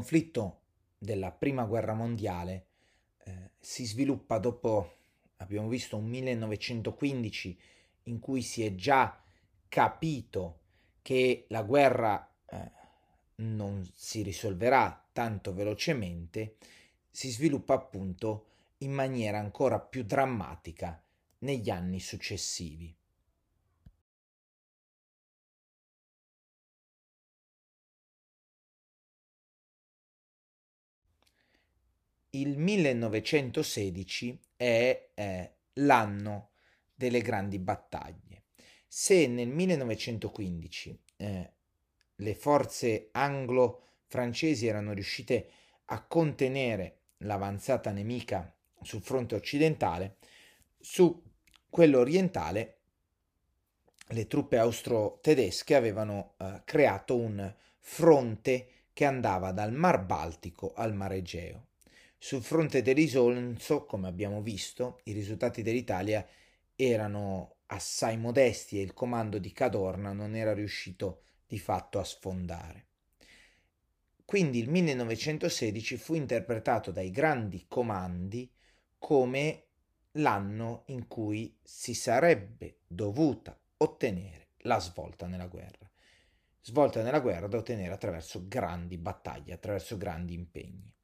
conflitto della prima guerra mondiale eh, si sviluppa dopo, abbiamo visto, un 1915 in cui si è già capito che la guerra eh, non si risolverà tanto velocemente, si sviluppa appunto in maniera ancora più drammatica negli anni successivi. Il 1916 è eh, l'anno delle grandi battaglie. Se nel 1915 eh, le forze anglo-francesi erano riuscite a contenere l'avanzata nemica sul fronte occidentale, su quello orientale le truppe austro-tedesche avevano eh, creato un fronte che andava dal Mar Baltico al Mar Egeo. Sul fronte dell'Isonzo, come abbiamo visto, i risultati dell'Italia erano assai modesti e il comando di Cadorna non era riuscito di fatto a sfondare. Quindi il 1916 fu interpretato dai grandi comandi come l'anno in cui si sarebbe dovuta ottenere la svolta nella guerra. Svolta nella guerra da ottenere attraverso grandi battaglie, attraverso grandi impegni.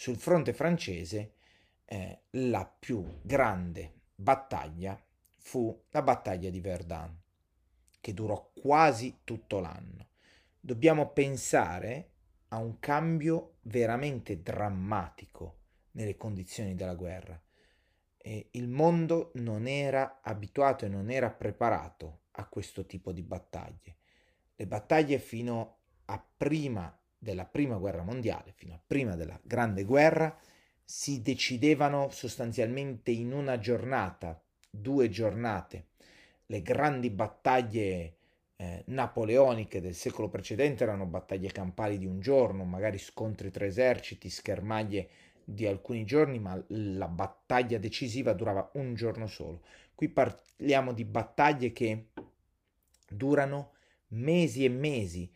Sul fronte francese eh, la più grande battaglia fu la battaglia di Verdun, che durò quasi tutto l'anno. Dobbiamo pensare a un cambio veramente drammatico nelle condizioni della guerra. E il mondo non era abituato e non era preparato a questo tipo di battaglie. Le battaglie fino a prima della prima guerra mondiale, fino a prima della grande guerra, si decidevano sostanzialmente in una giornata, due giornate. Le grandi battaglie eh, napoleoniche del secolo precedente erano battaglie campali di un giorno, magari scontri tra eserciti, schermaglie di alcuni giorni, ma la battaglia decisiva durava un giorno solo. Qui parliamo di battaglie che durano mesi e mesi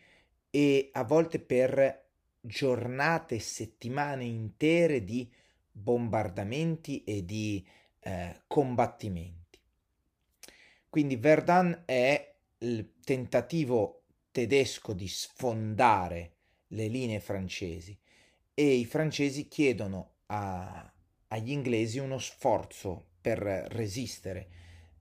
e a volte per giornate, settimane intere di bombardamenti e di eh, combattimenti. Quindi Verdun è il tentativo tedesco di sfondare le linee francesi e i francesi chiedono a, agli inglesi uno sforzo per resistere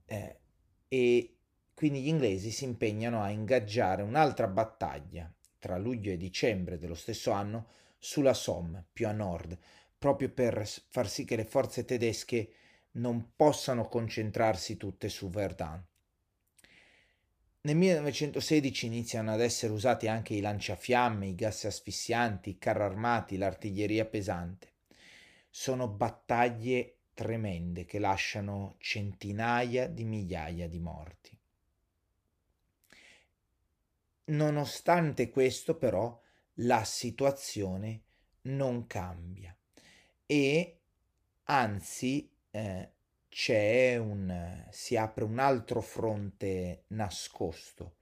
eh, e quindi gli inglesi si impegnano a ingaggiare un'altra battaglia tra luglio e dicembre dello stesso anno sulla Somme, più a nord, proprio per far sì che le forze tedesche non possano concentrarsi tutte su Verdun. Nel 1916 iniziano ad essere usati anche i lanciafiamme, i gas asfissianti, i carri armati, l'artiglieria pesante. Sono battaglie tremende che lasciano centinaia di migliaia di morti. Nonostante questo, però, la situazione non cambia e anzi eh, c'è un, si apre un altro fronte nascosto,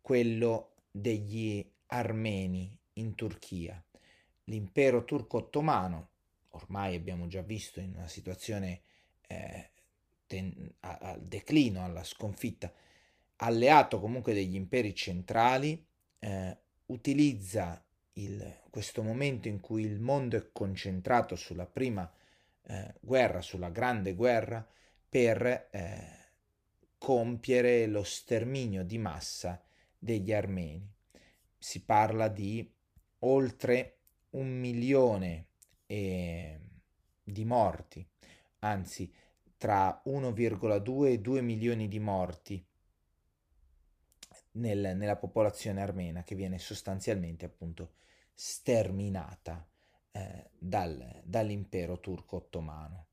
quello degli armeni in Turchia. L'impero turco ottomano, ormai abbiamo già visto in una situazione eh, ten, al declino, alla sconfitta, alleato comunque degli imperi centrali, eh, utilizza il, questo momento in cui il mondo è concentrato sulla prima eh, guerra, sulla grande guerra, per eh, compiere lo sterminio di massa degli armeni. Si parla di oltre un milione eh, di morti, anzi tra 1,2 e 2 milioni di morti nel, nella popolazione armena che viene sostanzialmente appunto sterminata eh, dal, dall'impero turco ottomano.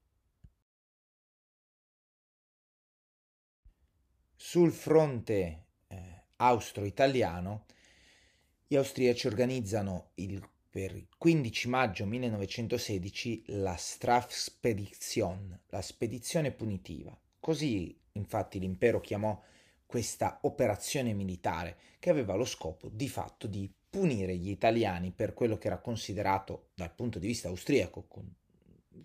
Sul fronte eh, austro-italiano gli austriaci organizzano il, per il 15 maggio 1916 la Strafspedition, la spedizione punitiva. Così infatti l'impero chiamò questa operazione militare che aveva lo scopo di fatto di punire gli italiani per quello che era considerato dal punto di vista austriaco, con,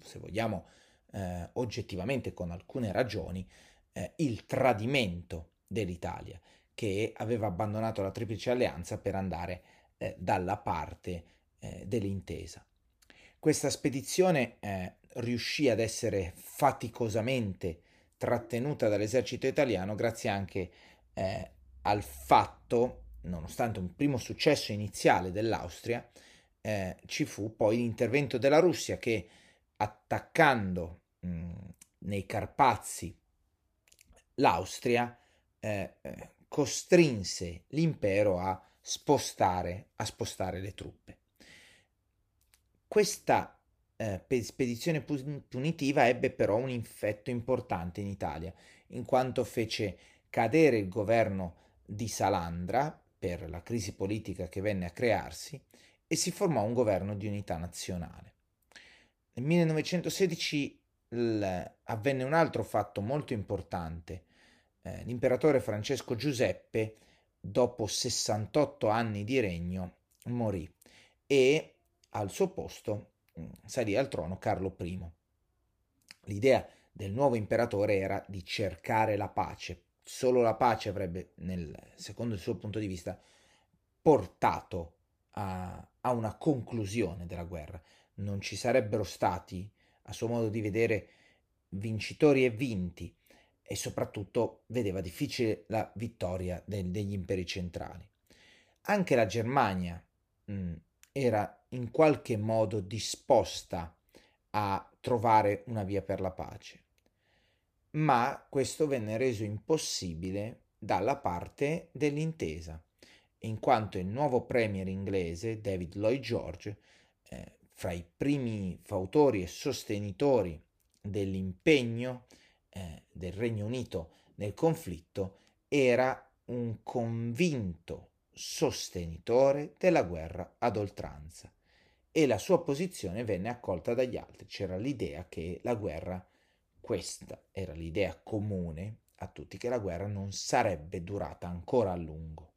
se vogliamo eh, oggettivamente con alcune ragioni, eh, il tradimento dell'Italia, che aveva abbandonato la Triplice Alleanza per andare eh, dalla parte eh, dell'intesa. Questa spedizione eh, riuscì ad essere faticosamente trattenuta dall'esercito italiano grazie anche eh, al fatto, nonostante un primo successo iniziale dell'Austria, eh, ci fu poi l'intervento della Russia che attaccando mh, nei Carpazi l'Austria eh, eh costrinse l'impero a spostare, a spostare le truppe. Questa eh, spedizione punitiva ebbe però un effetto importante in Italia, in quanto fece cadere il governo di Salandra per la crisi politica che venne a crearsi e si formò un governo di unità nazionale. Nel 1916 l- avvenne un altro fatto molto importante. Eh, l'imperatore Francesco Giuseppe, dopo 68 anni di regno, morì e al suo posto salì al trono Carlo I. L'idea del nuovo imperatore era di cercare la pace. Solo la pace avrebbe, nel, secondo il suo punto di vista, portato a, a una conclusione della guerra. Non ci sarebbero stati, a suo modo di vedere, vincitori e vinti e soprattutto vedeva difficile la vittoria del, degli imperi centrali. Anche la Germania mh, mm, era in qualche modo disposta a trovare una via per la pace, ma questo venne reso impossibile dalla parte dell'intesa, in quanto il nuovo premier inglese David Lloyd George, eh, fra i primi fautori e sostenitori dell'impegno eh, del Regno Unito nel conflitto, era un convinto sostenitore della guerra ad oltranza e la sua posizione venne accolta dagli altri. C'era l'idea che la guerra, questa era l'idea comune a tutti, che la guerra non sarebbe durata ancora a lungo.